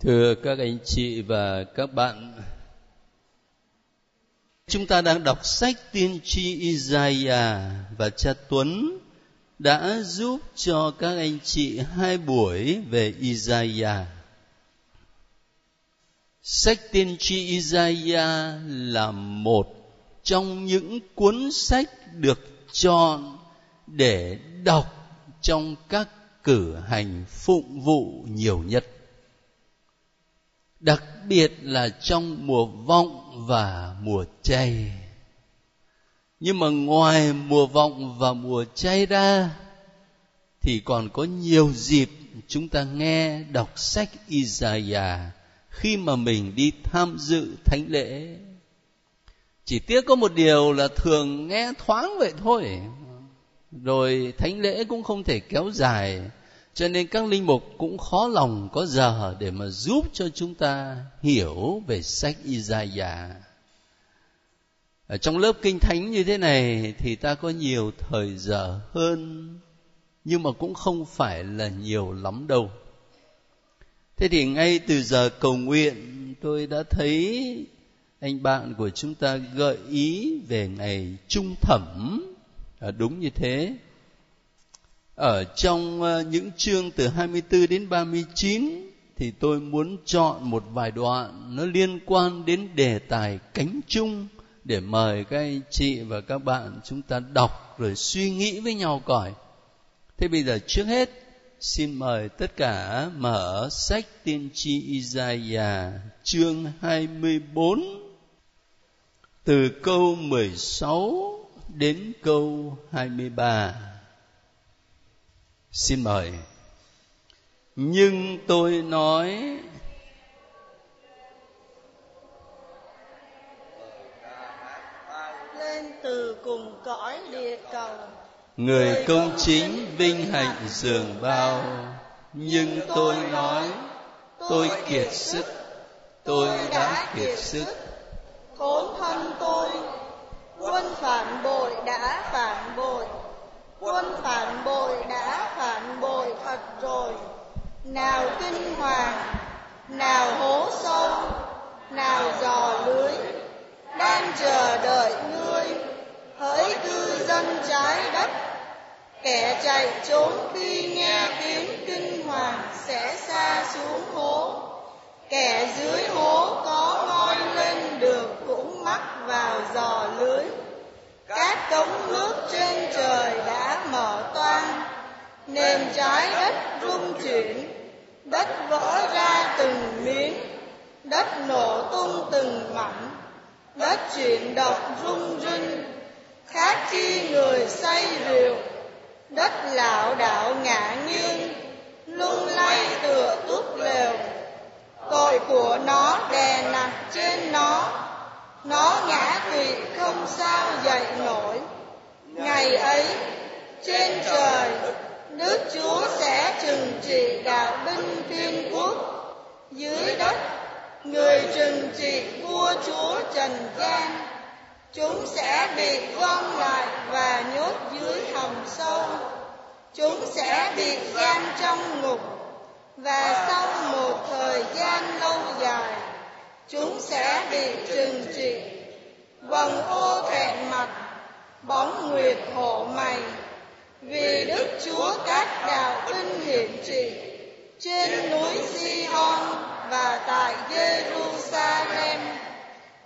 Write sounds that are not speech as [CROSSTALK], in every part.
Thưa các anh chị và các bạn, chúng ta đang đọc sách tiên tri Isaiah và cha Tuấn đã giúp cho các anh chị hai buổi về Isaiah. Sách tiên tri Isaiah là một trong những cuốn sách được chọn để đọc trong các cử hành phụng vụ nhiều nhất đặc biệt là trong mùa vọng và mùa chay. Nhưng mà ngoài mùa vọng và mùa chay ra, thì còn có nhiều dịp chúng ta nghe đọc sách Isaiah khi mà mình đi tham dự thánh lễ. Chỉ tiếc có một điều là thường nghe thoáng vậy thôi. Rồi thánh lễ cũng không thể kéo dài cho nên các linh mục cũng khó lòng có giờ để mà giúp cho chúng ta hiểu về sách Isaiah. Ở trong lớp kinh thánh như thế này thì ta có nhiều thời giờ hơn nhưng mà cũng không phải là nhiều lắm đâu. Thế thì ngay từ giờ cầu nguyện tôi đã thấy anh bạn của chúng ta gợi ý về ngày trung thẩm à, đúng như thế ở trong ờ, những chương từ 24 đến 39 thì tôi muốn chọn một vài đoạn nó liên quan đến đề tài cánh chung để mời các anh chị và các bạn chúng ta đọc rồi suy nghĩ với nhau coi. Thế bây giờ trước hết, xin mời tất cả mở sách tiên tri Isaiah chương 24 từ câu 16 đến câu 23. Xin mời. Nhưng tôi nói lên từ cùng cõi địa cầu Người công chính vinh hạnh dường bao. Nhưng tôi nói Tôi kiệt sức. Tôi đã kiệt sức. Khốn thân tôi quân phản bội đã phản bội quân phản bội đã phản bội thật rồi. Nào kinh hoàng, nào hố sâu, nào giò lưới, đang chờ đợi ngươi. Hỡi cư dân trái đất, kẻ chạy trốn khi nghe tiếng kinh hoàng sẽ xa xuống hố. Kẻ dưới hố có ngoi lên được cũng mắc vào giò lưới các cống nước trên trời đã mở toang, nền trái đất rung chuyển, đất vỡ ra từng miếng, đất nổ tung từng mảnh, đất chuyển động rung rinh, khác chi người say rượu, đất lảo đảo ngã nghiêng, lung lay tựa túp lều. Tội của nó đè nặng trên nó nó ngã quỵ sao dậy nổi? Ngày ấy, trên trời, nước chúa sẽ trừng trị đạo binh thiên quốc. Dưới đất, người trừng trị vua chúa trần gian. Chúng sẽ bị gom lại và nhốt dưới hầm sâu. Chúng sẽ bị giam trong ngục. Và sau một thời gian lâu dài, chúng sẽ bị trừng trị vầng ô thẹn mặt bóng nguyệt hộ mày vì đức chúa các đạo binh hiển trị trên núi Sion và tại Jerusalem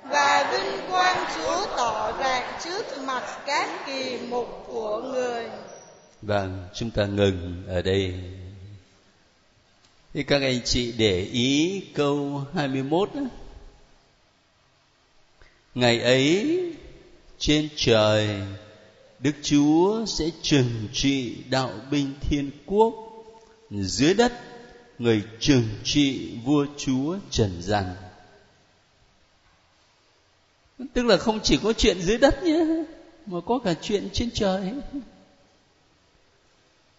và vinh quang Chúa tỏ rạng trước mặt các kỳ mục của người. Vâng, chúng ta ngừng ở đây. Thì các anh chị để ý câu 21 mươi Ngày ấy, trên trời, Đức Chúa sẽ trừng trị đạo binh thiên quốc. Dưới đất, người trừng trị vua chúa trần gian. Tức là không chỉ có chuyện dưới đất nhé, mà có cả chuyện trên trời.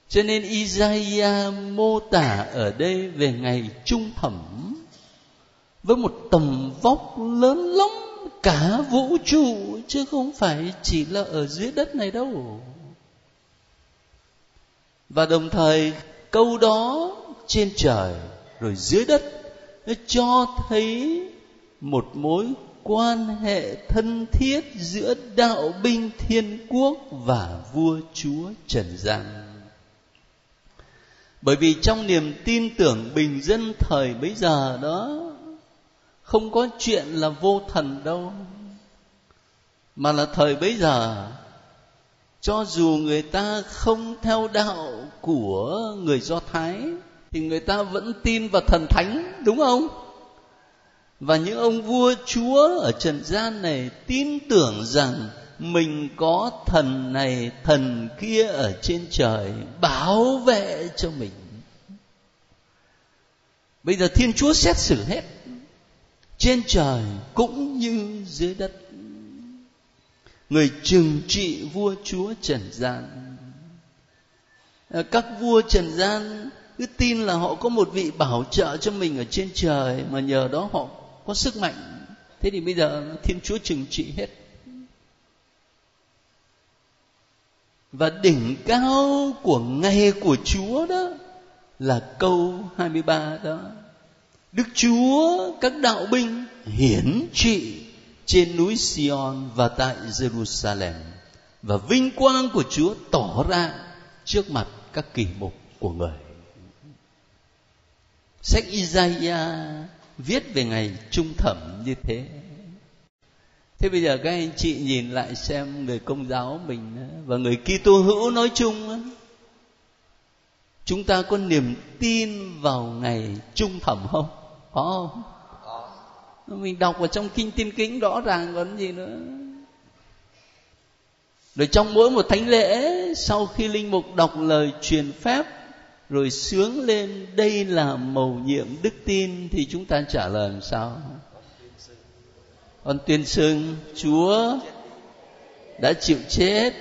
Cho nên Isaiah mô tả ở đây về ngày trung thẩm với một tầm vóc lớn lắm cả vũ trụ, chứ không phải chỉ là ở dưới đất này đâu. Và đồng thời, câu đó trên trời, rồi dưới đất, nó cho thấy một mối quan hệ thân thiết giữa đạo binh thiên quốc và vua chúa trần gian. Bởi vì trong niềm tin tưởng bình dân thời bấy giờ đó không có chuyện là vô thần đâu. Mà là thời bấy giờ, cho dù người ta không theo đạo của người do thái, thì người ta vẫn tin vào thần thánh, đúng không? Và những ông vua chúa ở trần gian này tin tưởng rằng mình có thần này, thần kia ở trên trời, bảo vệ cho mình. Bây giờ thiên chúa xét xử hết trên trời cũng như dưới đất. Người trừng trị vua chúa trần gian. À, các vua trần gian cứ tin là họ có một vị bảo trợ cho mình ở trên trời, mà nhờ đó họ có sức mạnh. Thế thì bây giờ thiên chúa trừng trị hết. Và đỉnh cao của ngày của chúa đó là câu 23 đó. Đức Chúa, các đạo binh hiển trị trên núi Sion và tại Jerusalem và vinh quang của Chúa tỏ ra trước mặt các kỳ mục của người. Sách Isaiah viết về ngày trung thẩm như thế. Thế bây giờ các anh chị nhìn lại xem người công giáo mình và người Kitô hữu nói chung chúng ta có niềm tin vào ngày trung thẩm không? Có không? mình đọc vào trong kinh tiên kính rõ ràng còn gì nữa. Rồi trong mỗi một thánh lễ sau khi linh mục đọc lời truyền phép rồi sướng lên đây là mầu nhiệm đức tin thì chúng ta trả lời làm sao? Con tuyên xưng chúa đã chịu chết.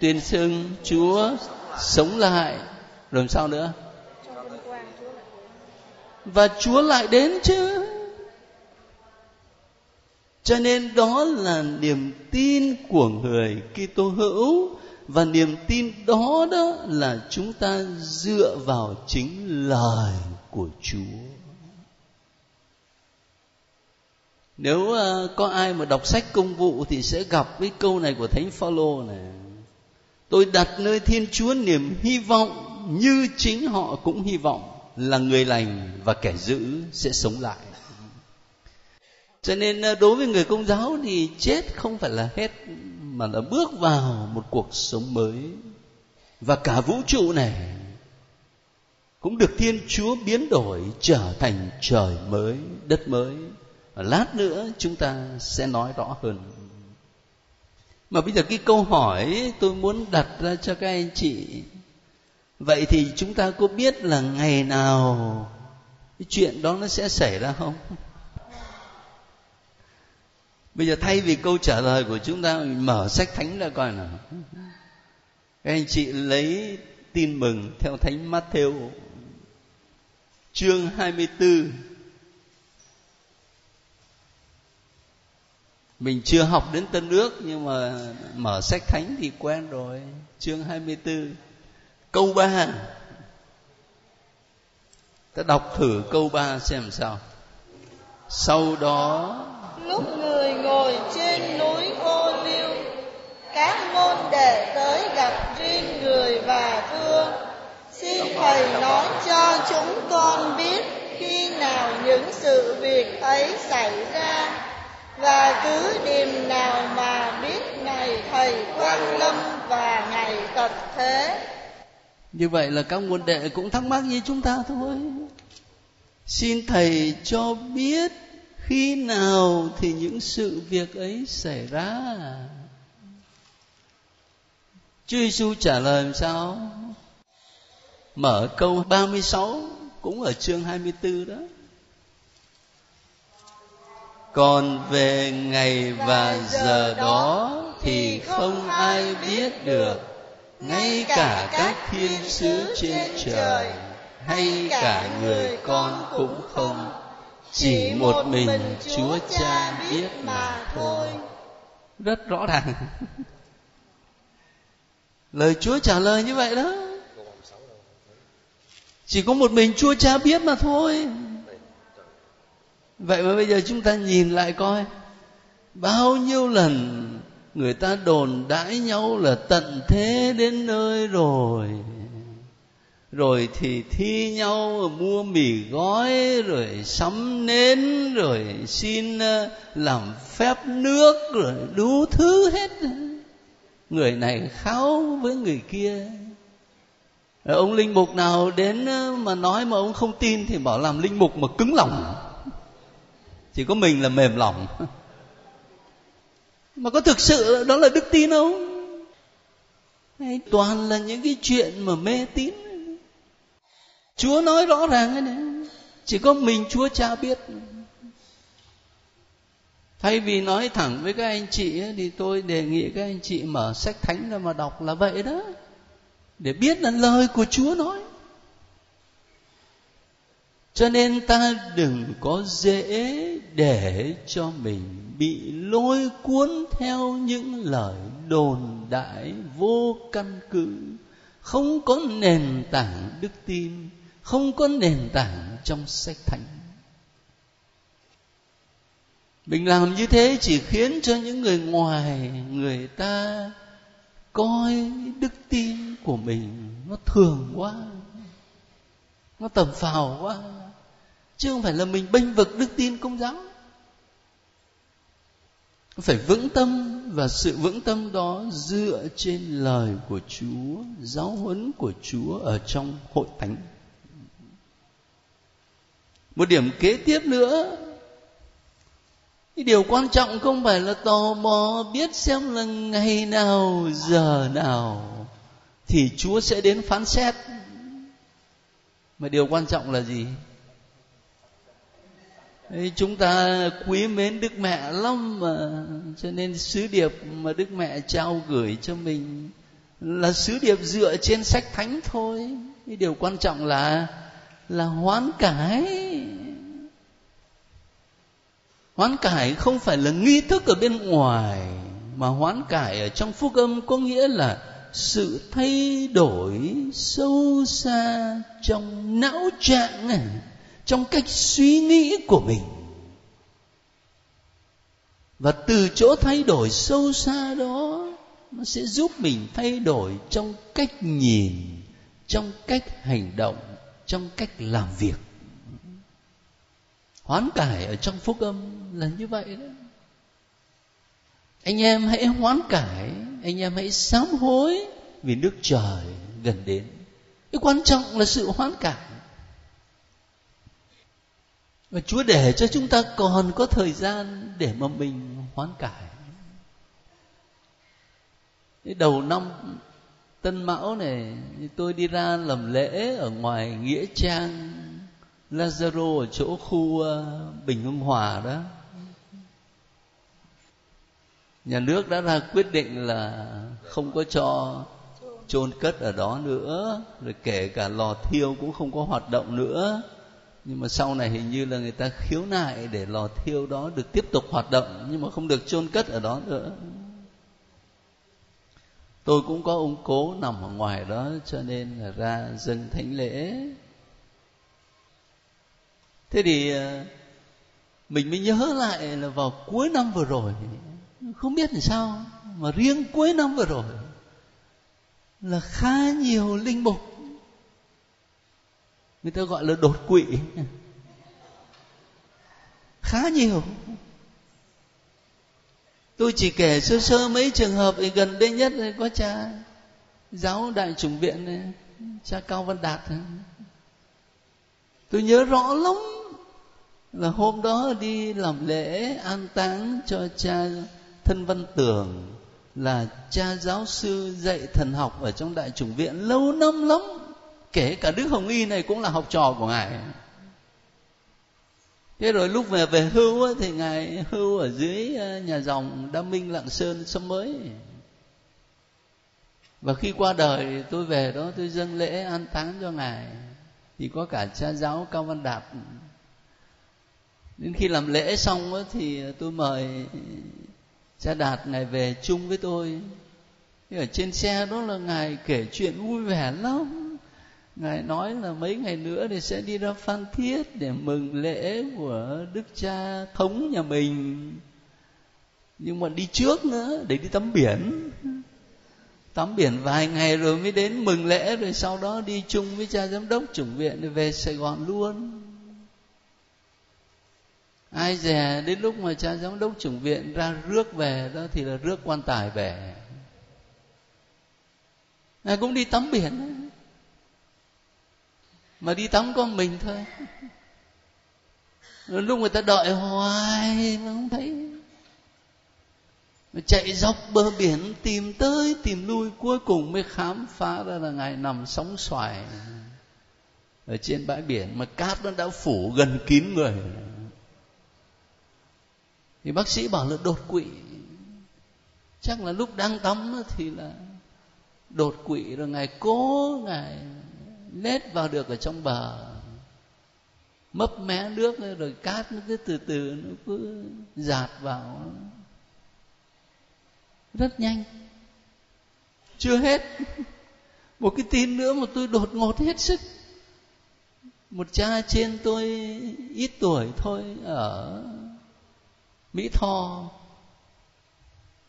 Tuyên xưng chúa sống lại. Rồi làm sao nữa và chúa lại đến chứ cho nên đó là niềm tin của người Kitô hữu và niềm tin đó đó là chúng ta dựa vào chính lời của Chúa. Nếu uh, có ai mà đọc sách công vụ thì sẽ gặp cái câu này của Thánh Phaolô này. Tôi đặt nơi Thiên Chúa niềm hy vọng như chính họ cũng hy vọng là người lành và kẻ dữ sẽ sống lại. Cho nên ờ, đối với người công giáo thì chết không phải là hết, mà là bước vào một cuộc sống mới. Và cả vũ trụ này cũng được thiên chúa biến đổi trở thành trời mới, đất mới. Và lát nữa chúng ta sẽ nói rõ hơn. Mà bây giờ cái câu hỏi tôi muốn đặt ra cho các anh chị vậy thì chúng ta có biết là ngày nào cái chuyện đó nó sẽ xảy ra không? Bây giờ thay vì câu trả lời của chúng ta, mình mở sách thánh ra coi nào. Các anh chị lấy tin mừng theo thánh Matthew, chương 24 Mình chưa học đến Tân Ước, nhưng mà mở sách thánh thì quen rồi. Chương 24 câu ba. Ta đọc thử câu ba xem sao. Sau đó, lúc người ngồi trên núi ô liu, các môn đệ tới gặp riêng người và thưa xin thầy nói cho chúng con biết khi nào những sự việc ấy xảy ra và cứ điềm nào mà biết ngày thầy quan lâm và ngày tật thế như vậy là các môn đệ cũng thắc mắc như chúng ta thôi xin thầy cho biết khi nào thì những sự việc ấy xảy ra Chúa Giêsu trả lời làm sao? Mở câu 36 cũng ở chương 24 đó. Còn về ngày và giờ đó thì không ai biết được, ngay cả các thiên sứ trên trời hay cả người con cũng không. Chỉ một mình chúa cha biết mà thôi. Rất rõ ràng. Lời chúa trả lời như vậy đó. Chỉ có một mình chúa cha biết mà thôi. Vậy mà bây giờ chúng ta nhìn lại coi, bao nhiêu lần người ta đồn đãi nhau là tận thế đến nơi rồi. Rồi thì thi nhau mua mì gói, rồi sắm nến, rồi xin ờ, làm phép nước, rồi đủ thứ hết. Người này kháo với người kia. Rồi ông linh mục nào đến ờ, mà nói mà ông không tin thì bảo làm linh mục mà cứng lòng. Chỉ có mình là mềm lòng mà có thực sự đó là đức tin không? Hay toàn là những cái chuyện mà mê tín? Chúa nói rõ ràng cái này chỉ có mình chúa cha biết. Thay vì nói thẳng với các anh chị thì tôi đề nghị các anh chị mở sách thánh ra mà đọc là vậy đó. Để biết là lời của chúa nói cho nên ta đừng có dễ để cho mình bị lôi cuốn theo những lời đồn đại vô căn cứ. Không có nền tảng đức tin, không có nền tảng trong sách thánh. Mình làm như thế chỉ khiến cho những người ngoài, người ta coi đức tin của mình nó thường quá, nó tầm phào quá chứ không phải là mình bênh vực đức tin công giáo phải vững tâm và sự vững tâm đó dựa trên lời của Chúa, giáo huấn của Chúa ở trong hội thánh. Một điểm kế tiếp nữa, cái điều quan trọng không phải là tò mò biết xem là ngày nào, giờ nào thì Chúa sẽ đến phán xét. Mà điều quan trọng là gì? Chúng ta quý mến đức mẹ lắm mà, cho nên sứ điệp mà đức mẹ trao gửi cho mình là sứ điệp dựa trên sách thánh thôi. Điều quan trọng là là hoán cải. Hoán cải không phải là nghi thức ở bên ngoài, mà hoán cải ở trong phúc âm có nghĩa là sự thay đổi sâu xa trong não trạng này trong cách suy nghĩ của mình. Và từ chỗ thay đổi sâu xa đó, nó sẽ giúp mình thay đổi trong cách nhìn, trong cách hành động, trong cách làm việc. Hoán cải ở trong phúc âm là như vậy đó. Anh em hãy hoán cải, anh em hãy sám hối vì nước trời gần đến. Cái quan trọng là sự hoán cải và Chúa để cho chúng ta còn có thời gian để mà mình hoán cải. Cái đầu năm Tân Mão này tôi đi ra làm lễ ở ngoài nghĩa trang Lazaro ở chỗ khu ờ, Bình Hưng Hòa đó. Nhà nước đã ra quyết định là không có cho chôn cất ở đó nữa, rồi kể cả lò thiêu cũng không có hoạt động nữa nhưng mà sau này hình như là người ta khiếu nại để lò thiêu đó được tiếp tục hoạt động, nhưng mà không được chôn cất ở đó nữa. Tôi cũng có ông cố nằm ở ngoài đó, cho nên là ra dâng thánh lễ. Thế thì ờ, mình mới nhớ lại là vào cuối năm vừa rồi, không biết làm sao, mà riêng cuối năm vừa rồi là khá nhiều linh mục người ta gọi là đột quỵ. Khá nhiều. Tôi chỉ kể sơ sơ mấy trường hợp thì gần đây nhất là có cha giáo đại chủng viện này, cha cao văn đạt. Tôi nhớ rõ lắm là hôm đó đi làm lễ an táng cho cha thân văn tường là cha giáo sư dạy thần học ở trong đại chủng viện lâu năm lắm kể cả đức hồng y này cũng là học trò của ngài. Thế rồi lúc về về hưu thì ngài hưu ở dưới ờ, nhà dòng đa minh lạng sơn sớm mới. Và khi qua đời, tôi về đó, tôi dâng lễ an táng cho ngài. Thì có cả cha giáo cao văn đạt đến khi làm lễ xong thì tôi mời cha đạt ngài về chung với tôi. Ở trên xe đó là ngài kể chuyện vui vẻ lắm ngài nói là mấy ngày nữa thì sẽ đi ra phan thiết để mừng lễ của đức cha thống nhà mình. Nhưng mà đi trước nữa, để đi tắm biển. Tắm biển vài ngày rồi mới đến mừng lễ, rồi sau đó đi chung với cha giám đốc chủng viện để về sài gòn luôn. Ai dè đến lúc mà cha giám đốc chủng viện ra rước về đó thì là rước quan tài về. Ngài cũng đi tắm biển mà đi tắm con mình thôi. Rồi lúc người ta đợi hoài mà không thấy. Mà chạy dọc bờ biển tìm tới, tìm lui, cuối cùng mới khám phá ra là ngài nằm sóng xoài ở trên bãi biển. Mà cát nó đã phủ gần kín người. Thì bác sĩ bảo là đột quỵ. Chắc là lúc đang tắm thì là đột quỵ rồi ngài cố ngài lết vào được ở trong bờ. Mấp mé nước rồi cát nó cứ từ từ nó cứ giạt vào. Rất nhanh. Chưa hết. [LAUGHS] Một cái tin nữa mà tôi đột ngột hết sức. Một cha trên tôi ít tuổi thôi ở mỹ tho.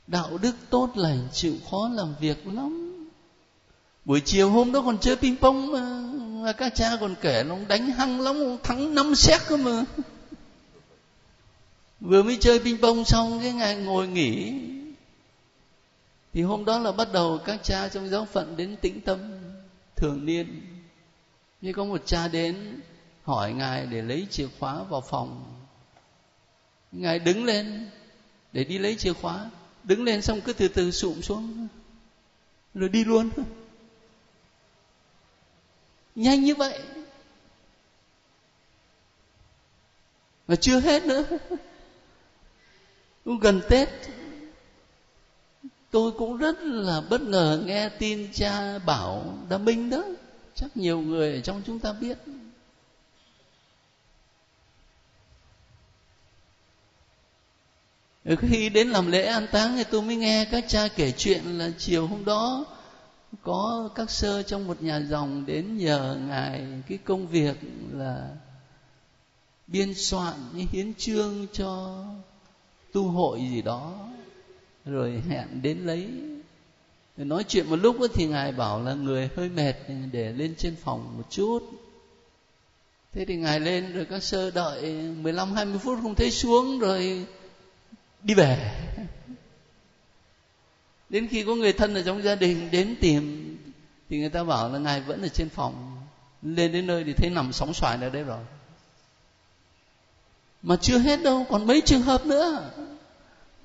Đạo đức tốt lành, chịu khó làm việc lắm buổi chiều hôm đó còn chơi ping pong mà, mà các cha còn kể nó đánh hăng lắm thắng năm xét cơ mà. Vừa mới chơi ping pong xong cái ngày ngồi nghỉ thì hôm đó là bắt đầu các cha trong giáo phận đến tĩnh tâm thường niên. Như có một cha đến hỏi ngài để lấy chìa khóa vào phòng. Ngài đứng lên để đi lấy chìa khóa. Đứng lên xong cứ từ từ sụm xuống rồi đi luôn nhanh như vậy. Mà chưa hết nữa. Cũng gần tết. Tôi cũng rất là bất ngờ nghe tin cha bảo đã minh đó. Chắc nhiều người ở trong chúng ta biết. Khi đến làm lễ an táng thì tôi mới nghe các cha kể chuyện là chiều hôm đó có các sơ trong một nhà dòng đến nhờ ngài cái công việc là biên soạn những hiến chương cho tu hội gì đó, rồi hẹn đến lấy. Rồi nói chuyện một lúc thì ngài bảo là người hơi mệt, để lên trên phòng một chút. Thế thì ngài lên, rồi các sơ đợi 15 20 phút không thấy xuống, rồi đi về đến khi có người thân ở trong gia đình đến tìm, thì người ta bảo là ngài vẫn ở trên phòng. Lên đến nơi thì thấy nằm sóng xoài ở đấy rồi. Mà chưa hết đâu, còn mấy trường hợp nữa.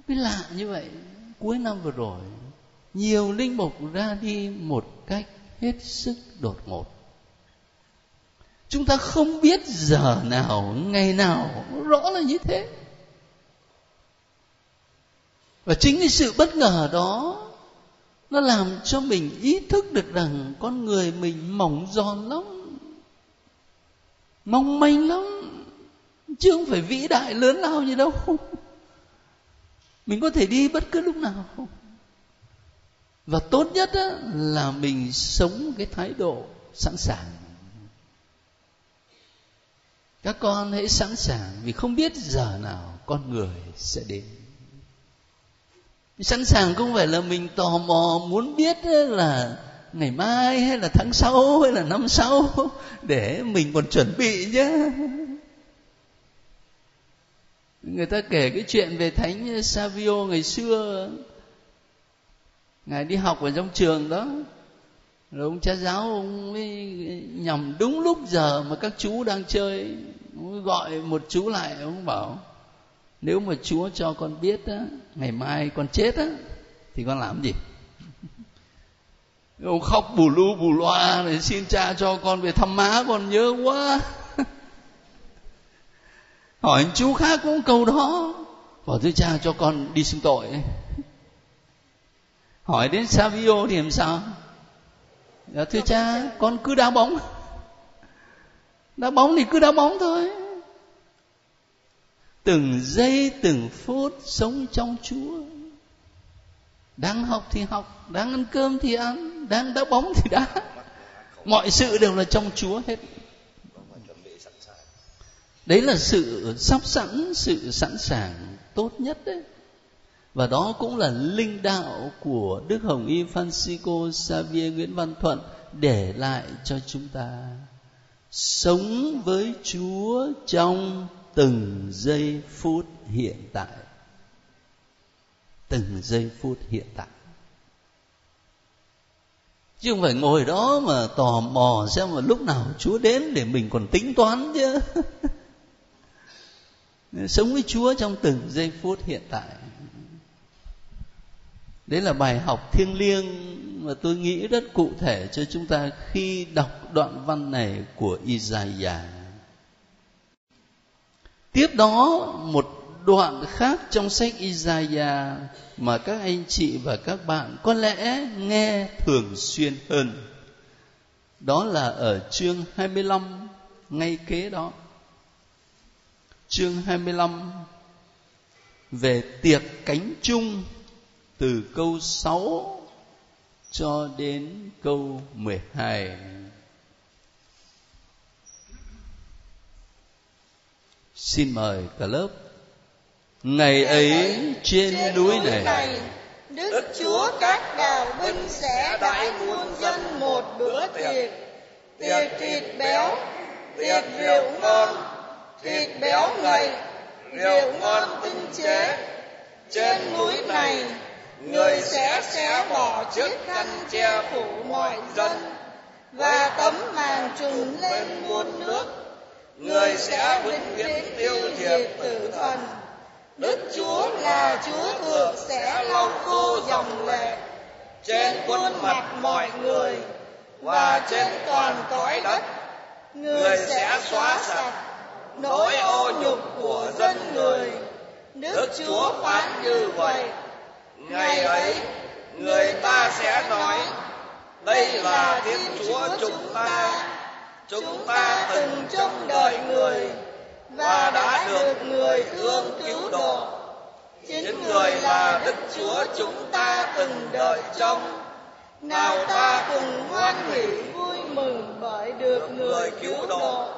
Cái lạ như vậy, cuối năm vừa rồi, nhiều linh mục ra đi một cách hết sức đột ngột. Chúng ta không biết giờ nào, ngày nào, rõ là như thế và chính cái sự bất ngờ đó, nó làm cho mình ý thức được rằng con người mình mỏng giòn lắm, mong manh lắm, chứ không phải vĩ đại lớn lao như đâu. [LAUGHS] Mình có thể đi bất cứ lúc nào. Và tốt nhất là mình sống cái thái độ sẵn sàng. Các con hãy sẵn sàng vì không biết giờ nào con người sẽ đến sẵn sàng không phải là mình tò mò muốn biết là ngày mai hay là tháng sau hay là năm sau [LAUGHS] để mình còn chuẩn bị nhé người ta kể cái chuyện về thánh Savio ngày xưa. Ngài đi học ở trong trường đó. Rồi ông cha giáo ông mới nhầm đúng lúc giờ mà các chú đang chơi. Ông gọi một chú lại, ông bảo, nếu mà chúa cho con biết á ngày mai con chết á thì con làm gì? Ông khóc bù lu bù loa để xin cha cho con về thăm má con nhớ quá. [LAUGHS] Hỏi chú khác cũng câu đó. Bảo thưa cha cho con đi xưng tội. Hỏi đến Savio thì làm sao? Dạ, thưa cha con cứ đá bóng. Đá bóng thì cứ đá bóng thôi từng giây, từng phút sống trong chúa. Đang học thì học, đang ăn cơm thì ăn, đang đá bóng thì đá. Mọi sự đều là trong chúa hết. Đấy là sự sắp sẵn, sự sẵn sàng tốt nhất đấy. Và đó cũng là linh đạo của Đức Hồng Y Francisco Xavier Nguyễn Văn Thuận để lại cho chúng ta. Sống với Chúa trong từng giây phút hiện tại. Từng giây phút hiện tại. Chứ không phải ngồi đó mà tò mò xem mà lúc nào Chúa đến để mình còn tính toán chứ. [LAUGHS] Sống với Chúa trong từng giây phút hiện tại. Đấy là bài học thiêng liêng mà tôi nghĩ rất cụ thể cho chúng ta khi đọc đoạn văn này của Isaiah. Tiếp đó, một đoạn khác trong sách Isaiah mà các anh chị và các bạn có lẽ nghe thường xuyên hơn. Đó là ở chương 25 ngay kế đó. Chương 25 về tiệc cánh chung từ câu 6 cho đến câu 12. Xin mời cả lớp. Ngày ấy trên núi này, Đức Chúa các đạo binh sẽ đãi muôn dân một bữa tiệc, tiệc thịt béo, tiệc rượu ngon, thịt béo ngậy, rượu ngon tinh chế. Trên núi này người sẽ xé bỏ chiếc khăn che phủ mọi dân và tấm màn trùm lên muôn nước người sẽ vĩnh viễn tiêu diệt tử thần. đức chúa là chúa thượng sẽ lau khô dòng lệ. Trên khuôn mặt mọi người và trên toàn cõi đất người sẽ xóa sạch nỗi ô nhục của dân người. đức chúa phán như vậy. ngày ấy người ta sẽ nói đây là thiên chúa chúng ta chúng ta từng trông đợi người và đã được người thương cứu độ. Chính người là đức chúa chúng ta từng đợi trông. Nào ta cùng hoan hỷ vui mừng bởi được người cứu độ.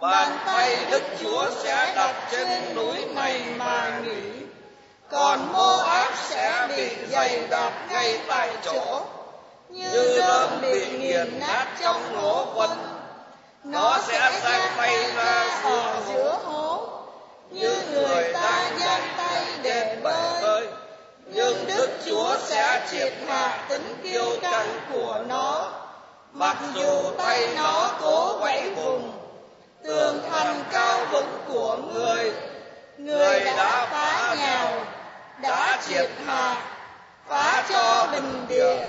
bàn tay đức chúa sẽ đặt trên núi này mà nghỉ. còn mô áp sẽ bị dày đạp ngay tại chỗ. như rơm bị nghiền nát trong hố quân nó sẽ sang tay ra ở giữa hố. Như người ta giang tay để bơi. nhưng đức chúa sẽ triệt hạ tính kiêu căng của nó. mặc dù tay nó cố quậy vùng tường thành cao vững của người. người. Đã phá nhào đã triệt hạ phá cho bình địa.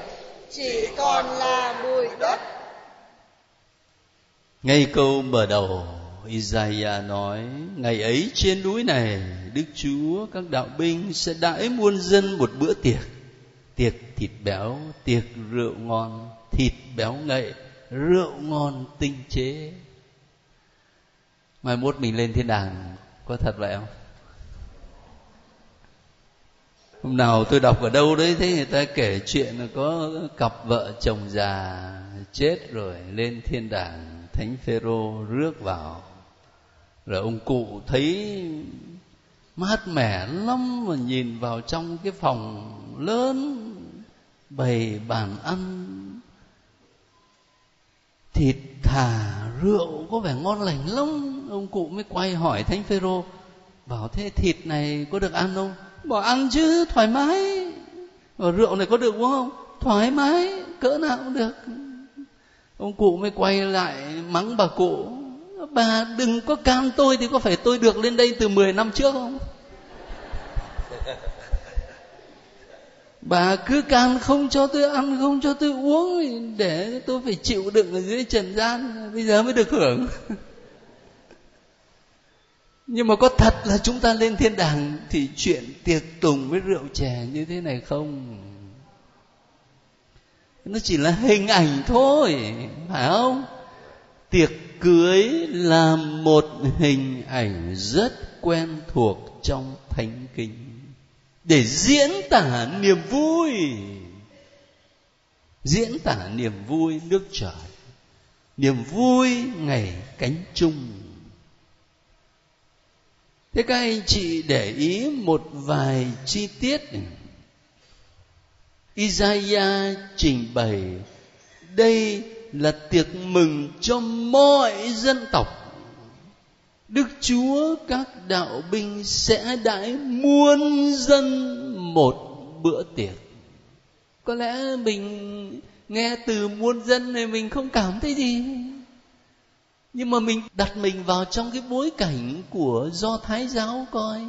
chỉ còn là bụi đất ngay câu mở đầu, Isaiah nói, ngày ấy trên núi này, Đức Chúa các đạo binh sẽ đãi muôn dân một bữa tiệc. Tiệc thịt béo, tiệc rượu ngon, thịt béo ngậy, rượu ngon tinh chế. Mai mốt mình lên thiên đàng, có thật vậy không? Hôm nào tôi đọc ở đâu đấy thấy người ta kể chuyện là có cặp vợ chồng già chết rồi, lên thiên đàng thánh phêrô rước vào. Rồi ông cụ thấy mát mẻ lắm mà nhìn vào trong cái phòng lớn bày bàn ăn. Thịt thà, rượu có vẻ ngon lành lắm. Ông cụ mới quay hỏi thánh phêrô, bảo thế thịt này có được ăn không? Bảo ăn chứ, thoải mái. Bảo rượu này có được uống không? Thoải mái, cỡ nào cũng được ông cụ mới quay lại mắng bà cụ. Bà đừng có can tôi thì có phải tôi được lên đây từ 10 năm trước không? [LAUGHS] Bà cứ can không cho tôi ăn không cho tôi uống để tôi phải chịu đựng ở dưới trần gian bây giờ mới được hưởng. [LAUGHS] Nhưng mà có thật là chúng ta lên thiên đàng thì chuyện tiệc tùng với rượu chè như thế này không nó chỉ là hình ảnh thôi, phải không? Tiệc cưới là một hình ảnh rất quen thuộc trong thánh kinh. Để diễn tả niềm vui. Diễn tả niềm vui nước trời. Niềm vui ngày cánh chung. Thế các anh chị để ý một vài chi tiết. Isaiah trình bày, đây là tiệc mừng cho mọi dân tộc Đức Chúa, các đạo binh sẽ đãi muôn dân một bữa tiệc. Có lẽ mình nghe từ muôn dân này mình không cảm thấy gì. Nhưng mà mình đặt mình vào trong cái bối cảnh của do Thái giáo coi.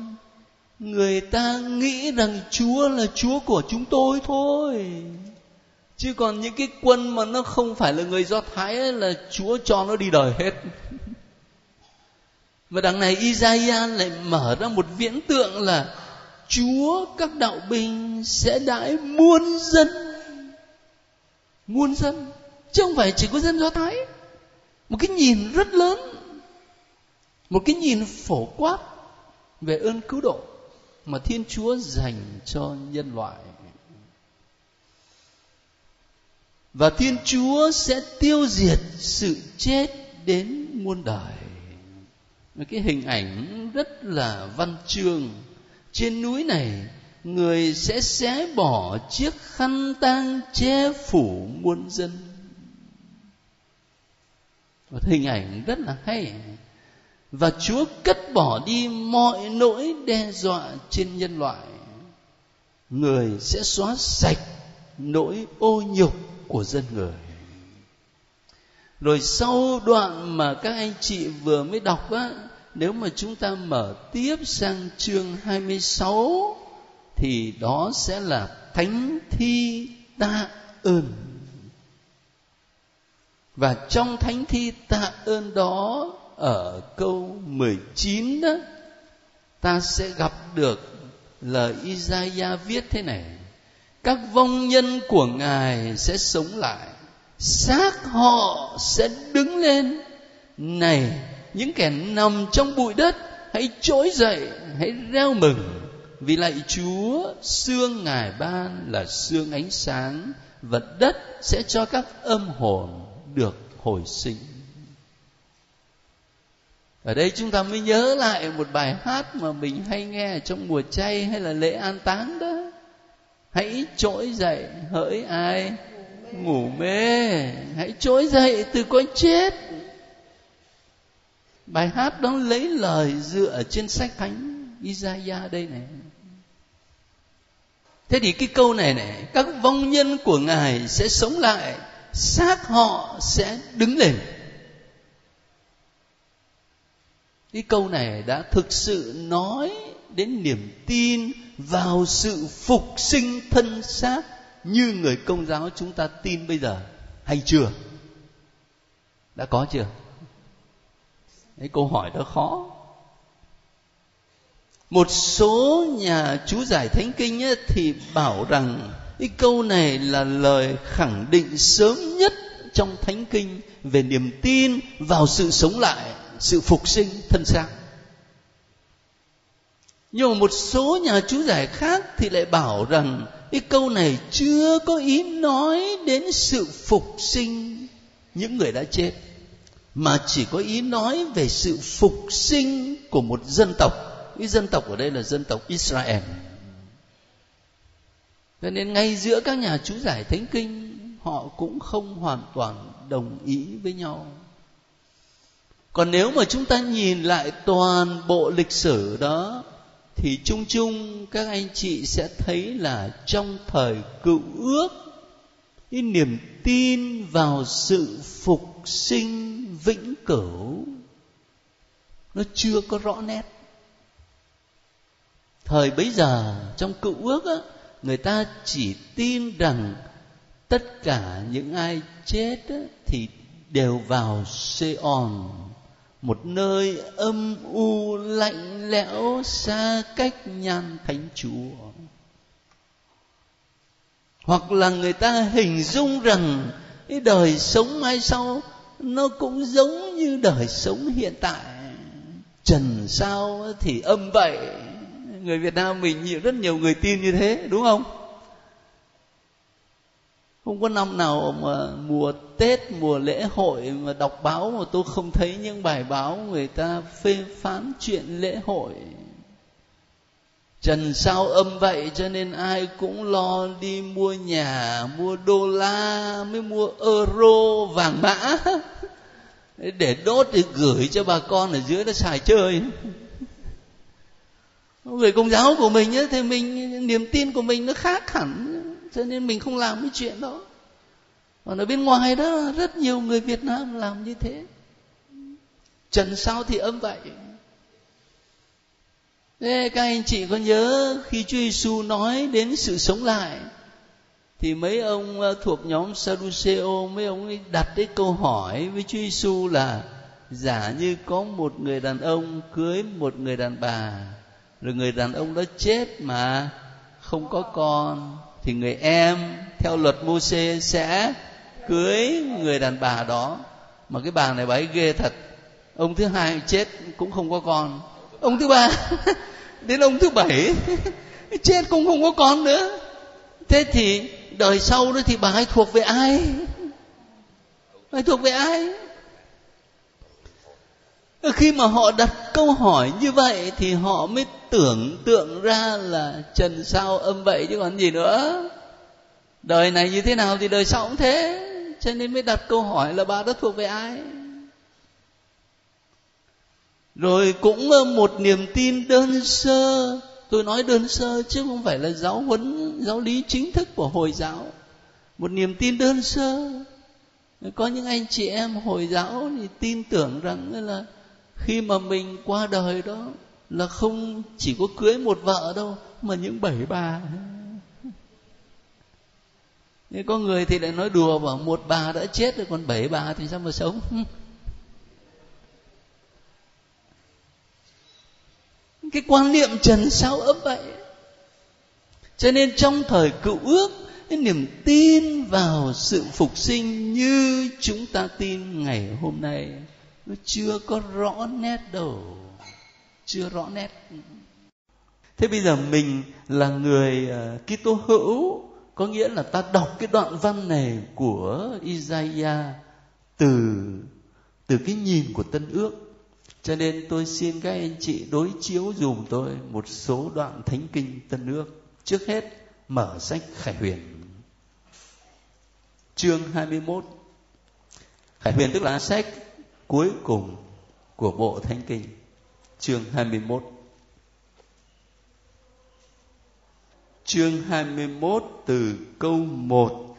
Người ta nghĩ rằng Chúa là Chúa của chúng tôi thôi. Chứ còn những cái quân mà nó không phải là người Do Thái ấy, là Chúa cho nó đi đời hết. Và đằng này Isaiah lại mở ra một viễn tượng là Chúa các đạo binh sẽ đãi muôn dân. Muôn dân. Chứ không phải chỉ có dân do thái. Một cái nhìn rất lớn. Một cái nhìn phổ quát về ơn cứu độ mà thiên chúa dành cho nhân loại. Và thiên chúa sẽ tiêu diệt sự chết đến muôn đời. Một cái hình ảnh rất là văn chương. Trên núi này, người sẽ xé bỏ chiếc khăn tang che phủ muôn dân. Một hình ảnh rất là hay và chúa cất bỏ đi mọi nỗi đe dọa trên nhân loại. Người sẽ xóa sạch nỗi ô nhục của dân người. Rồi sau đoạn mà các anh chị vừa mới đọc á, nếu mà chúng ta mở tiếp sang chương 26 thì đó sẽ là thánh thi tạ ơn. Và trong thánh thi tạ ơn đó ở câu 19 đó, ta sẽ gặp được lời Isaiah viết thế này. Các vong nhân của ngài sẽ sống lại, xác họ sẽ đứng lên. Này, những kẻ nằm trong bụi đất, hãy trỗi dậy, hãy reo mừng, vì lạy chúa, xương ngài ban là xương ánh sáng, và đất sẽ cho các âm hồn được hồi sinh ở đây chúng ta mới nhớ lại một bài hát mà mình hay nghe trong mùa chay hay là lễ an táng đó. Hãy trỗi dậy hỡi ai? Ngủ mê. Hãy trỗi dậy từ cõi chết. Bài hát đó lấy lời dựa trên sách thánh Isaiah đây này. Thế thì cái câu này này, các vong nhân của ngài sẽ sống lại, xác họ sẽ đứng lên. Cái câu này đã thực sự nói đến niềm tin vào sự phục sinh thân xác như người công giáo chúng ta tin bây giờ hay chưa? Đã có chưa? Cái câu hỏi đó khó. Một số nhà chú giải thánh kinh ấy, thì bảo rằng cái câu này là lời khẳng định sớm nhất trong thánh kinh về niềm tin vào sự sống lại sự phục sinh thân xác. Nhưng mà một số nhà chú giải khác thì lại bảo rằng cái câu này chưa có ý nói đến sự phục sinh những người đã chết, mà chỉ có ý nói về sự phục sinh của một dân tộc. Cái dân tộc ở đây là dân tộc Israel. Cho nên ngay giữa các nhà chú giải thánh kinh, họ cũng không hoàn toàn đồng ý với nhau còn nếu mà chúng ta nhìn lại toàn bộ lịch sử đó thì chung chung các anh chị sẽ thấy là trong thời cựu ước cái niềm tin vào sự phục sinh vĩnh cửu nó chưa có rõ nét. Thời bấy giờ trong cựu ước á, người ta chỉ tin rằng tất cả những ai chết á, thì đều vào Seon một nơi âm u lạnh lẽo xa cách nhan thánh chúa. Hoặc là người ta hình dung rằng cái đời sống mai sau nó cũng giống như đời sống hiện tại. Trần sao thì âm vậy. Người việt nam mình nhiều, rất nhiều người tin như thế, đúng không? Không có năm nào mà mùa tết mùa lễ hội mà đọc báo mà tôi không thấy những bài báo người ta phê phán chuyện lễ hội. Trần sao âm vậy cho nên ai cũng lo đi mua nhà mua đô la mới mua euro vàng mã. [LAUGHS] Để đốt thì gửi cho bà con ở dưới nó xài chơi. Người công giáo của mình ấy, thì mình niềm tin của mình nó khác hẳn cho nên mình không làm cái chuyện đó. Còn ở bên ngoài đó, rất nhiều người việt nam làm như thế. Trần sao thì âm vậy. Thế các anh chị có nhớ khi Chúa Giêsu nói đến sự sống lại, thì mấy ông ờ, thuộc nhóm Sadduceo mấy ông ấy đặt cái câu hỏi với Chúa Giêsu là, giả như có một người đàn ông cưới một người đàn bà, rồi người đàn ông đó chết mà không có con thì người em, theo luật mô xê sẽ cưới người đàn bà đó. Mà cái bà này bà ấy ghê thật. Ông thứ hai chết cũng không có con. Ông thứ ba, [LAUGHS] đến ông thứ bảy, [LAUGHS] chết cũng không có con nữa. Thế thì đời sau đó thì bà ấy thuộc về ai? Bà ấy thuộc về ai? Khi mà họ đặt câu hỏi như vậy thì họ mới tưởng tượng ra là trần sao âm vậy chứ còn gì nữa. Đời này như thế nào thì đời sau cũng thế. Cho nên mới đặt câu hỏi là bà đó thuộc về ai? Rồi cũng ờ, một niềm tin đơn sơ. Tôi nói đơn sơ chứ không phải là giáo huấn, giáo lý chính thức của hồi giáo. Một niềm tin đơn sơ. Có những anh chị em hồi giáo thì tin tưởng rằng là khi mà mình qua đời đó là không chỉ có cưới một vợ đâu, mà những bảy bà. Nhưng có người thì lại nói đùa bảo một bà đã chết rồi, còn bảy bà thì sao mà sống? [LAUGHS] Cái quan niệm trần sao ấp vậy? Cho nên trong thời cựu ước, cái niềm tin vào sự phục sinh như chúng ta tin ngày hôm nay, nó chưa có rõ nét đâu chưa rõ nét. Ừ. Thế bây giờ mình là người uh, Kitô hữu có nghĩa là ta đọc cái đoạn văn này của Isaiah từ từ cái nhìn của Tân Ước. Cho nên tôi xin các anh chị đối chiếu dùm tôi một số đoạn thánh kinh Tân Ước. Trước hết mở sách Khải Huyền. Chương 21 Khải Huyền tức là sách cuối cùng của bộ thánh kinh chương 21 chương 21 từ câu 1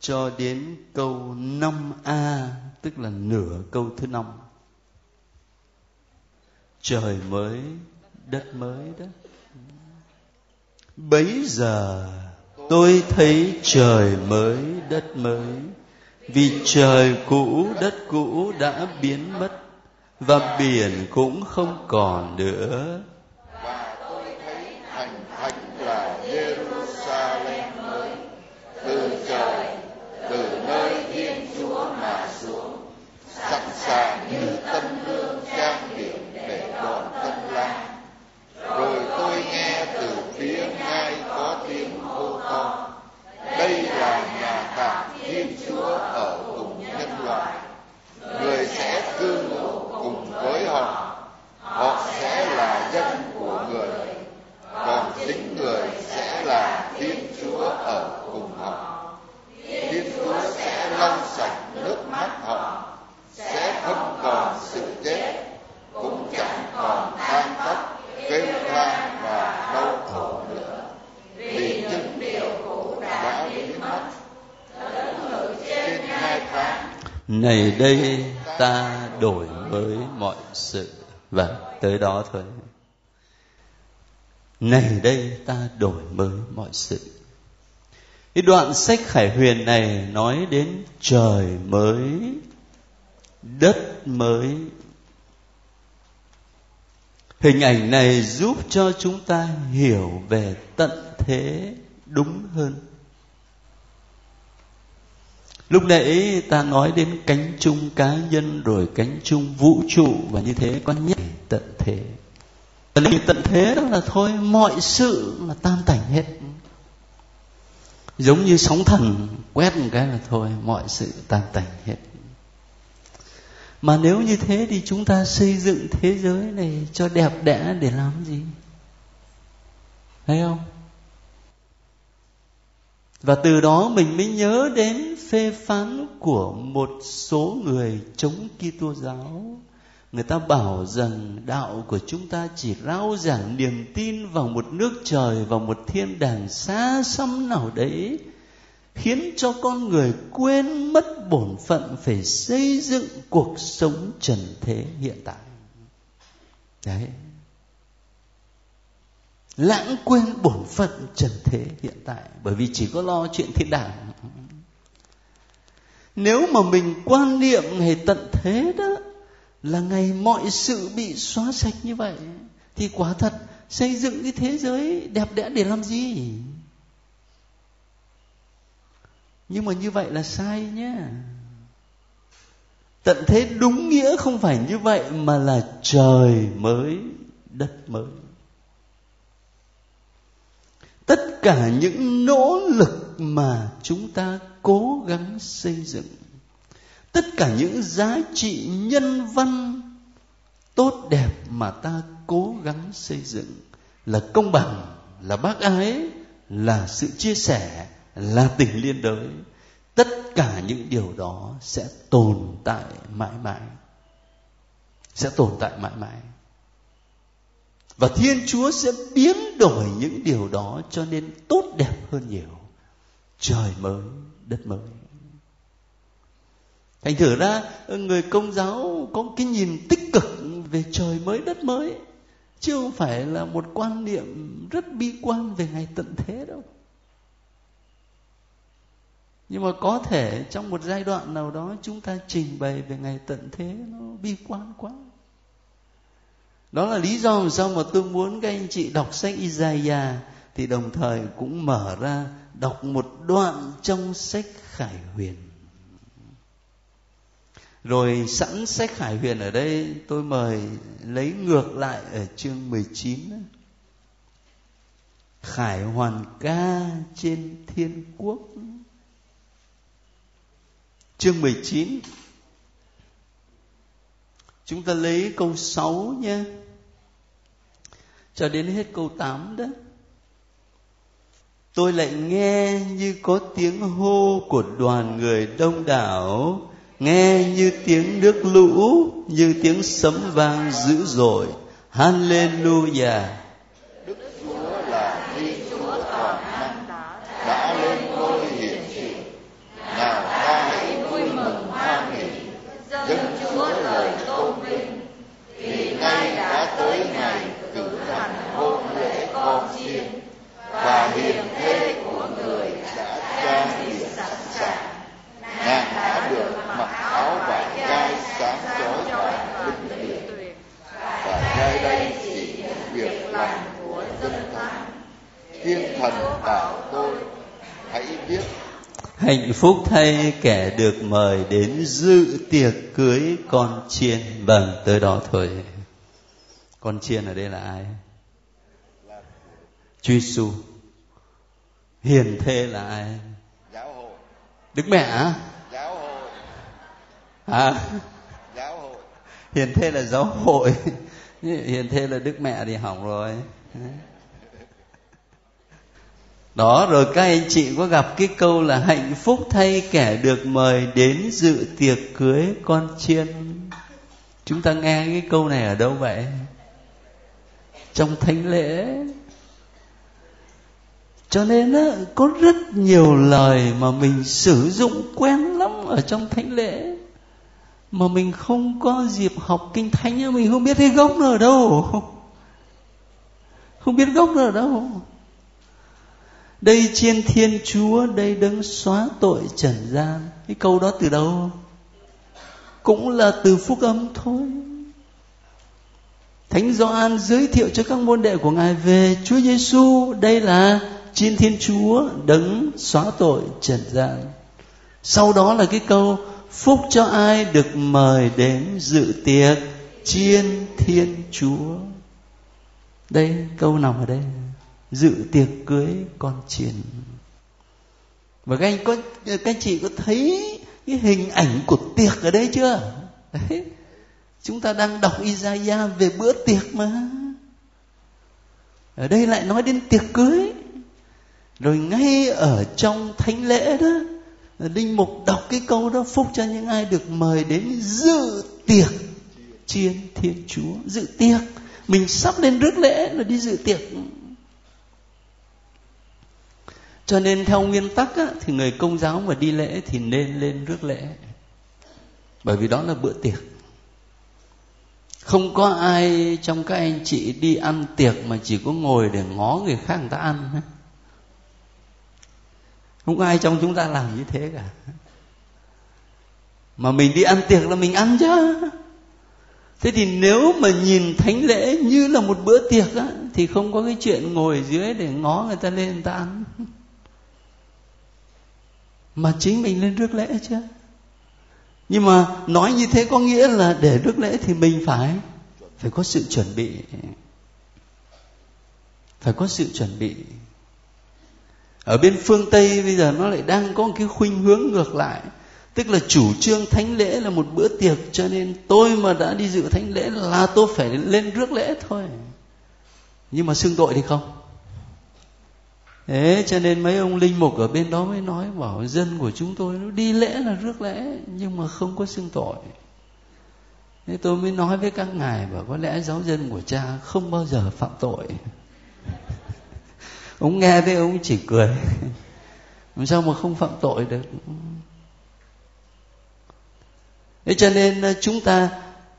cho đến câu 5a tức là nửa câu thứ năm. Trời mới, đất mới đó. Bấy giờ tôi thấy trời mới, đất mới. Vì trời cũ, đất cũ đã biến mất và biển cũng không còn nữa và tôi thấy thành thánh là Jerusalem mới từ trời từ nơi Thiên Chúa mà xuống sẵn sàng như tân lương trang điểm để đón tân lang rồi tôi nghe từ phía ngai có tiếng hô to đây là nhà tạm Thiên Chúa ở cùng nhân loại người sẽ cư ngụ cùng với họ họ sẽ là dân của người còn chính người sẽ là thiên chúa ở cùng họ thiên chúa sẽ lau sạch nước mắt họ sẽ không còn sự chết cũng chẳng còn than khóc kêu than và đau khổ nữa vì những điều cũ đã biến mất trên hai tháng này đây ta đổi mới mọi sự. Và tới đó thôi. Này đây ta đổi mới mọi sự. Cái đoạn sách khải huyền này nói đến trời mới, đất mới. Hình ảnh này giúp cho chúng ta hiểu về tận thế đúng hơn lúc nãy ta nói đến cánh chung cá nhân, rồi cánh chung vũ trụ, và như thế con nhắc tận thế. Tận thế đó là thôi, mọi sự là tan tành hết. Giống như sóng thần quét một cái là thôi, mọi sự tan tành hết. Mà nếu như thế thì chúng ta xây dựng thế giới này cho đẹp đẽ để làm gì? Thấy không? Và từ đó mình mới nhớ đến phê phán của một số người chống Kitô giáo. Người ta bảo rằng đạo của chúng ta chỉ rao giảng niềm tin vào một nước trời, vào một thiên đàng xa xăm nào đấy, khiến cho con người quên mất bổn phận phải xây dựng cuộc sống trần thế hiện tại. Đấy lãng quên bổn phận trần thế hiện tại, bởi vì chỉ có lo chuyện thiên đàng. Nếu mà mình quan niệm ngày tận thế đó, là ngày mọi sự bị xóa sạch như vậy, thì quả thật xây dựng cái thế giới đẹp đẽ để làm gì? Nhưng mà như vậy là sai nhé. Tận thế đúng nghĩa không phải như vậy mà là trời mới, đất mới tất cả những nỗ lực mà chúng ta cố gắng xây dựng. Tất cả những giá trị nhân văn tốt đẹp mà ta cố gắng xây dựng là công bằng, là bác ái, là sự chia sẻ, là tình liên đới. Tất cả những điều đó sẽ tồn tại mãi mãi. Sẽ tồn tại mãi mãi và thiên chúa sẽ biến đổi những điều đó cho nên tốt đẹp hơn nhiều. Trời mới, đất mới. Thành thử ra, người công giáo có cái nhìn tích cực về trời mới, đất mới, chứ không phải là một quan niệm rất bi quan về ngày tận thế đâu. Nhưng mà có thể trong một giai đoạn nào đó chúng ta trình bày về ngày tận thế nó bi quan quá đó là lý do sao mà tôi muốn các anh chị đọc sách Isaiah thì đồng thời cũng mở ra đọc một đoạn trong sách Khải Huyền. Rồi sẵn sách Khải Huyền ở đây, tôi mời lấy ngược lại ở chương 19 Khải hoàn ca trên thiên quốc. Chương 19 Chúng ta lấy câu 6 nha. Cho đến hết câu 8 đó. Tôi lại nghe như có tiếng hô của đoàn người đông đảo, nghe như tiếng nước lũ, như tiếng sấm vang dữ dội. Hallelujah Đức Chúa là Thiên Chúa toàn năng đã lên ngôi hiển trị nào ta hãy vui mừng hoan hỷ dâng Chúa lời tôn vinh vì nay đã tới ngày cử hành hôn lễ con chiên và hiền thê của người đã trang điểm sẵn sàng nàng đã được mặc áo vải gai sáng chói và linh liệt và nơi đây chỉ những việc lành của dân thánh thiên thần bảo tôi hãy biết hạnh phúc thay kẻ được mời đến dự tiệc cưới con chiên. Vâng tới đó thôi. Con chiên ở đây là ai? Chúa Giêsu hiền thê là ai? Giáo hội. Đức mẹ á? giáo hội. À. Giáo hội. Hiền thê là giáo hội. [LAUGHS] Hiền thê là đức mẹ thì hỏng rồi đó rồi các anh chị có gặp cái câu là hạnh phúc thay kẻ được mời đến dự tiệc cưới con chiên. Chúng ta nghe cái câu này ở đâu vậy? Trong thánh lễ. Cho nên á, có rất nhiều lời mà mình sử dụng quen lắm ở trong thánh lễ. Mà mình không có dịp học kinh thánh mình không biết cái gốc nó ở đâu. Không biết gốc nó ở đâu đây chiên thiên chúa đây đấng xóa tội trần gian. Cái câu đó từ đâu? Cũng là từ phúc âm thôi. Thánh Gioan giới thiệu cho các môn đệ của Ngài về Chúa Giêsu, đây là chiên Thiên Chúa đấng xóa tội trần gian. Sau đó là cái câu phúc cho ai được mời đến dự tiệc chiên Thiên Chúa. Đây câu nằm ở đây dự tiệc cưới con chiền. Và các anh có, các anh chị có thấy cái hình ảnh của tiệc ở đây chưa? Đấy. Chúng ta đang đọc Isaiah về bữa tiệc mà. Ở đây lại nói đến tiệc cưới. Rồi ngay ở trong thánh lễ đó, linh mục đọc cái câu đó, phúc cho những ai được mời đến dự tiệc chiên thiên chúa. Dự tiệc. Mình sắp lên rước lễ là đi dự tiệc cho nên theo nguyên tắc á, thì người công giáo mà đi lễ thì nên lên rước lễ. Bởi vì đó là bữa tiệc. Không có ai trong các anh chị đi ăn tiệc mà chỉ có ngồi để ngó người khác người ta ăn. Không có ai trong chúng ta làm như thế cả. Mà mình đi ăn tiệc là mình ăn chứ. Thế thì nếu mà nhìn thánh lễ như là một bữa tiệc á thì không có cái chuyện ngồi dưới để ngó người ta lên người ta ăn mà chính mình lên rước lễ chứ. Nhưng mà nói như thế có nghĩa là để rước lễ thì mình phải phải có sự chuẩn bị. Phải có sự chuẩn bị. Ở bên phương tây bây giờ nó lại đang có một cái khuynh hướng ngược lại. Tức là chủ trương thánh lễ là một bữa tiệc, cho nên tôi mà đã đi dự thánh lễ là tôi phải lên rước lễ thôi. Nhưng mà xưng tội thì không thế cho nên mấy ông linh mục ở bên đó mới nói, bảo dân của chúng tôi nó đi lễ là rước lễ, nhưng mà không có xưng tội. Thế tôi mới nói với các ngài, bảo có lẽ giáo dân của cha không bao giờ phạm tội. [LAUGHS] Ông nghe thế ông chỉ cười. [LAUGHS] Làm sao mà không phạm tội được? Thế cho nên ờ, chúng ta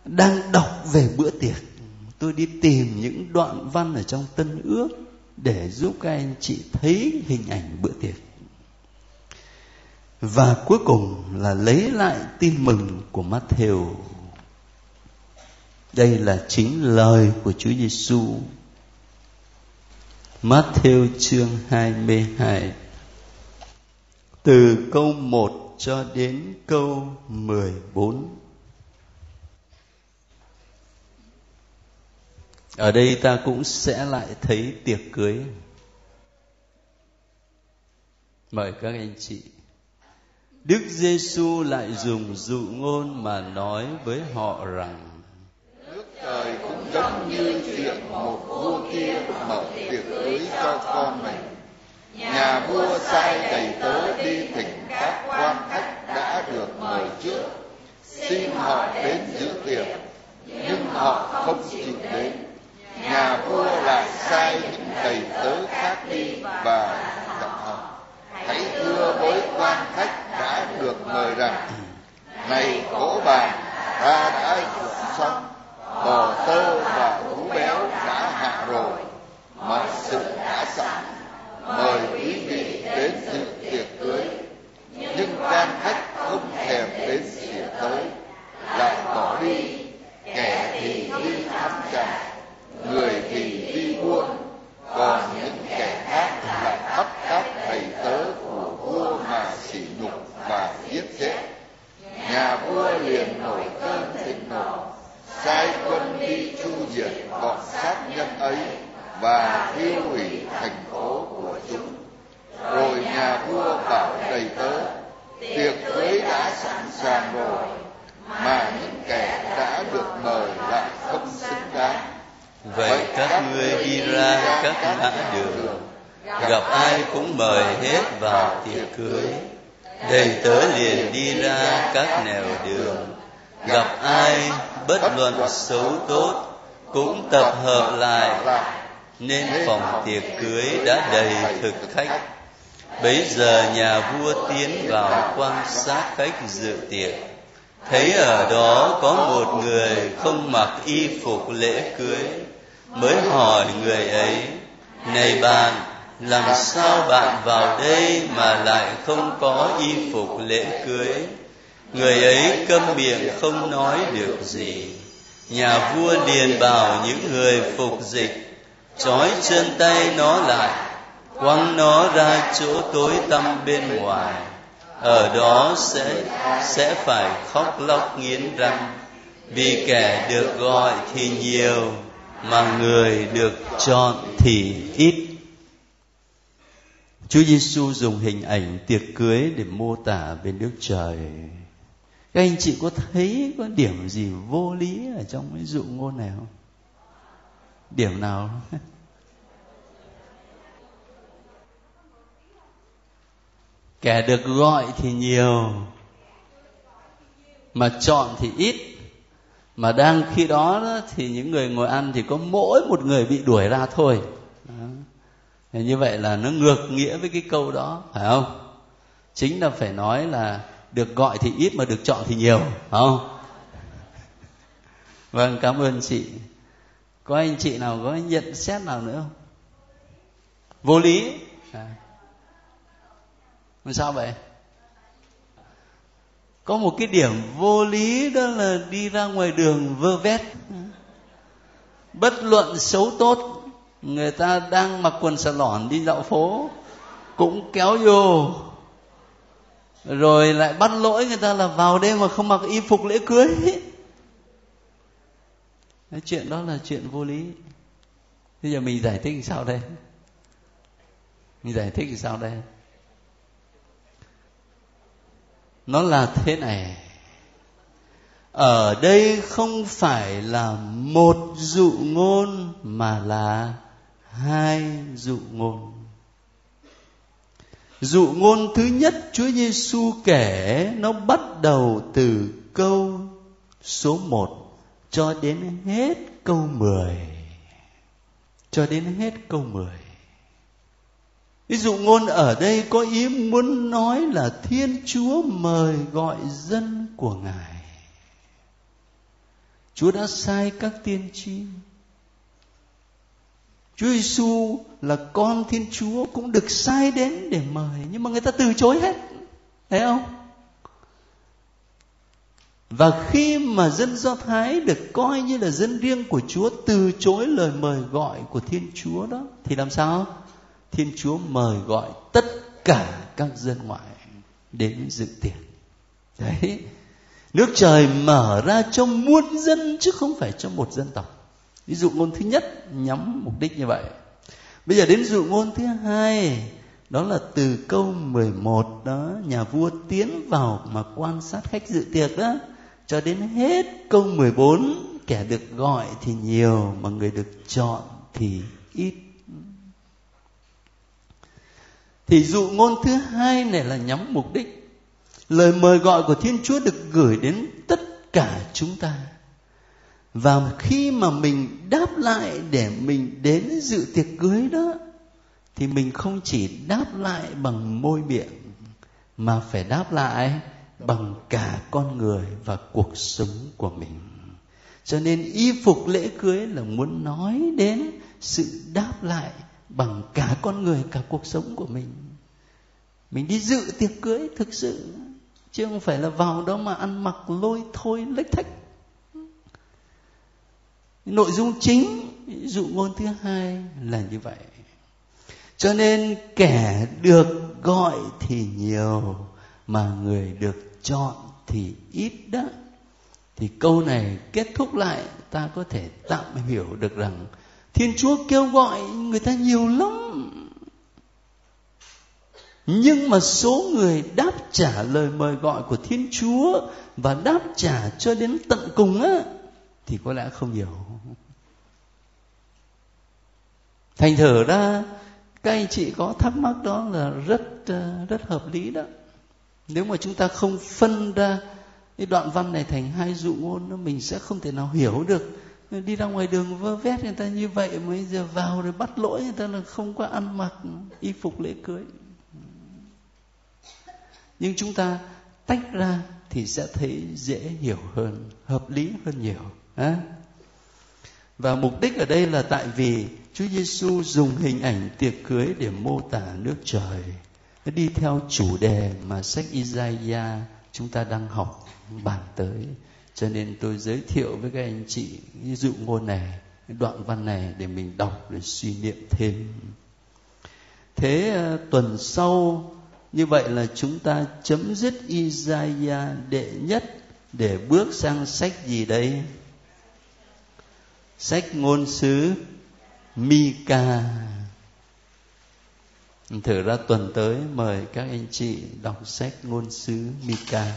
đang đọc về bữa tiệc. Tôi đi tìm những đoạn văn ở trong tân ước để giúp các anh chị thấy hình ảnh bữa tiệc. Và cuối cùng là lấy lại tin mừng của Matthew. Đây là chính lời của Chúa Giêsu. Matthew chương 22 từ câu 1 cho đến câu 14 ở đây ta cũng sẽ lại thấy tiệc cưới. Mời các anh chị. Đức giêsu lại dùng dụ ngôn mà nói với họ rằng, nước trời cũng giống như chuyện một vua kia mở tiệc cưới cho con mình. Nhà vua sai đầy tớ đi thỉnh các quan khách đã được mời trước. Xin họ đến dự tiệc, nhưng họ không chịu đến nhà vua lại sai những thầy tớ khác đi và dặn họ hãy thưa với quan khách đã được mời rằng, này cỗ bàn ta đã chuẩn xong, bò tơ và thú béo đã hạ rồi mọi sự đã sẵn mời quý vị đến dự tiệc cưới. Nhưng quan khách không thèm đến xỉa tới, lại bỏ đi. Kẻ thì đi thăm trà người thì đi buôn còn những kẻ khác lại bắt các thầy tớ của vua mà sỉ nhục và giết chết. Nhà vua liền nổi cơn thịnh nộ, sai quân đi chu diệt bọn sát nhân ấy và tiêu hủy thành phố của chúng. Rồi nhà vua bảo đầy tớ, tiệc cưới đã sẵn sàng rồi, mà những kẻ đã được mời lại không xứng đáng vậy các ngươi đi ra các ngã đường. Gặp ai cũng mời hết vào tiệc cưới. Đầy tớ liền đi ra các nẻo đường. Gặp ai bất luận xấu tốt cũng tập hợp lại, nên phòng tiệc cưới đã đầy thực khách. Bấy giờ nhà vua tiến vào quan sát khách dự tiệc. Thấy ở đó có một người không mặc y phục lễ cưới mới hỏi người ấy, này bạn, làm sao bạn vào đây mà lại không có y phục lễ cưới? Người ấy câm miệng không nói được gì. Nhà vua liền bảo những người phục dịch, trói chân tay nó lại, quăng nó ra chỗ tối tăm bên ngoài. Ở đó sẽ sẽ phải khóc lóc nghiến răng. Vì kẻ được gọi thì nhiều mà người được chọn thì ít Chúa Giêsu dùng hình ảnh tiệc cưới để mô tả về nước trời. Các anh chị có thấy có điểm gì vô lý ở trong cái dụ ngôn này không? Điểm nào? [LAUGHS] Kẻ được gọi thì nhiều, Mà chọn thì ít mà đang khi đó, thì những người ngồi ăn chỉ có mỗi một người bị đuổi ra thôi. Đó. Như vậy là nó ngược nghĩa với cái câu đó phải không? Chính là phải nói là được gọi thì ít mà được chọn thì nhiều phải không? [LAUGHS] Vâng cảm ơn chị. Có anh chị nào có nhận xét nào nữa không? Vô lý. À. sao vậy? Có một cái điểm vô lý đó là đi ra ngoài đường vơ vét. Bất luận xấu tốt người ta đang mặc quần xà lỏn đi dạo phố cũng kéo vô. Rồi lại bắt lỗi người ta là vào đêm mà không mặc y phục lễ cưới. Cái chuyện đó là chuyện vô lý. Bây giờ mình giải thích sao đây? Mình giải thích sao đây nó là thế này. Ở đây không phải là một dụ ngôn, mà là hai dụ ngôn. Dụ ngôn thứ nhất Chúa Giêsu kể, nó bắt đầu từ câu số 1 cho đến hết câu 10 cho đến hết câu 10 Ví dụ ngôn ở đây có ý muốn nói là Thiên Chúa mời gọi dân của Ngài. Chúa đã sai các tiên tri Chúa Giêsu là con Thiên Chúa cũng được sai đến để mời, nhưng mà người ta từ chối hết. Thấy không? Và khi mà dân Do Thái được coi như là dân riêng của Chúa từ chối lời mời gọi của Thiên Chúa đó, thì làm sao? Thiên Chúa mời gọi tất cả các dân ngoại đến dự tiệc. Đấy. Nước trời mở ra cho muôn dân chứ không phải cho một dân tộc ví dụ ngôn thứ nhất nhắm mục đích như vậy bây giờ đến dụ ngôn thứ hai, đó là từ câu 11 đó, nhà vua tiến vào mà quan sát khách dự tiệc đó cho đến hết câu 14 kẻ được gọi thì nhiều, mà người được chọn thì ít thì dụ ngôn thứ hai này là nhắm mục đích. Lời mời gọi của thiên chúa được gửi đến tất cả chúng ta. Và khi mà mình đáp lại để mình đến dự tiệc cưới đó, thì mình không chỉ đáp lại bằng môi miệng, mà phải đáp lại bằng cả con người và cuộc sống của mình. Cho nên y phục lễ cưới là muốn nói đến sự đáp lại bằng cả con người, cả cuộc sống của mình. Mình đi dự tiệc cưới thực sự, chứ không phải là vào đó mà ăn mặc lôi thôi lếch thách. Nội dung chính dụ ngôn thứ hai là như vậy. Cho nên kẻ được gọi thì nhiều, mà người được chọn thì ít đó. Thì câu này kết thúc lại, ta có thể tạm hiểu được rằng thiên chúa kêu gọi người ta nhiều lắm. Nhưng mà số người đáp trả lời mời gọi của thiên chúa và đáp trả cho đến tận cùng á, thì có lẽ không nhiều. Thành thử ra, các anh chị có thắc mắc đó là rất ờ, rất hợp lý đó. Nếu mà chúng ta không phân ra cái đoạn văn này thành hai dụ ngôn, nó mình sẽ không thể nào hiểu được đi ra ngoài đường vơ vét người ta như vậy mới giờ vào rồi bắt lỗi người ta là không có ăn mặc, y phục lễ cưới nhưng chúng ta tách ra thì sẽ thấy dễ hiểu hơn, hợp lý hơn nhiều à? và mục đích ở đây là tại vì Chúa Giêsu dùng hình ảnh tiệc cưới để mô tả nước trời. Đi theo chủ đề mà sách Isaiah chúng ta đang học bàn tới. Cho nên tôi giới thiệu với các anh chị ví dụ ngôn này, đoạn văn này để mình đọc để suy niệm thêm. Thế ờ, tuần sau như vậy là chúng ta chấm dứt Isaiah đệ nhất để bước sang sách gì đây? Sách ngôn sứ Mika thử ra tuần tới mời các anh chị đọc sách ngôn sứ Mika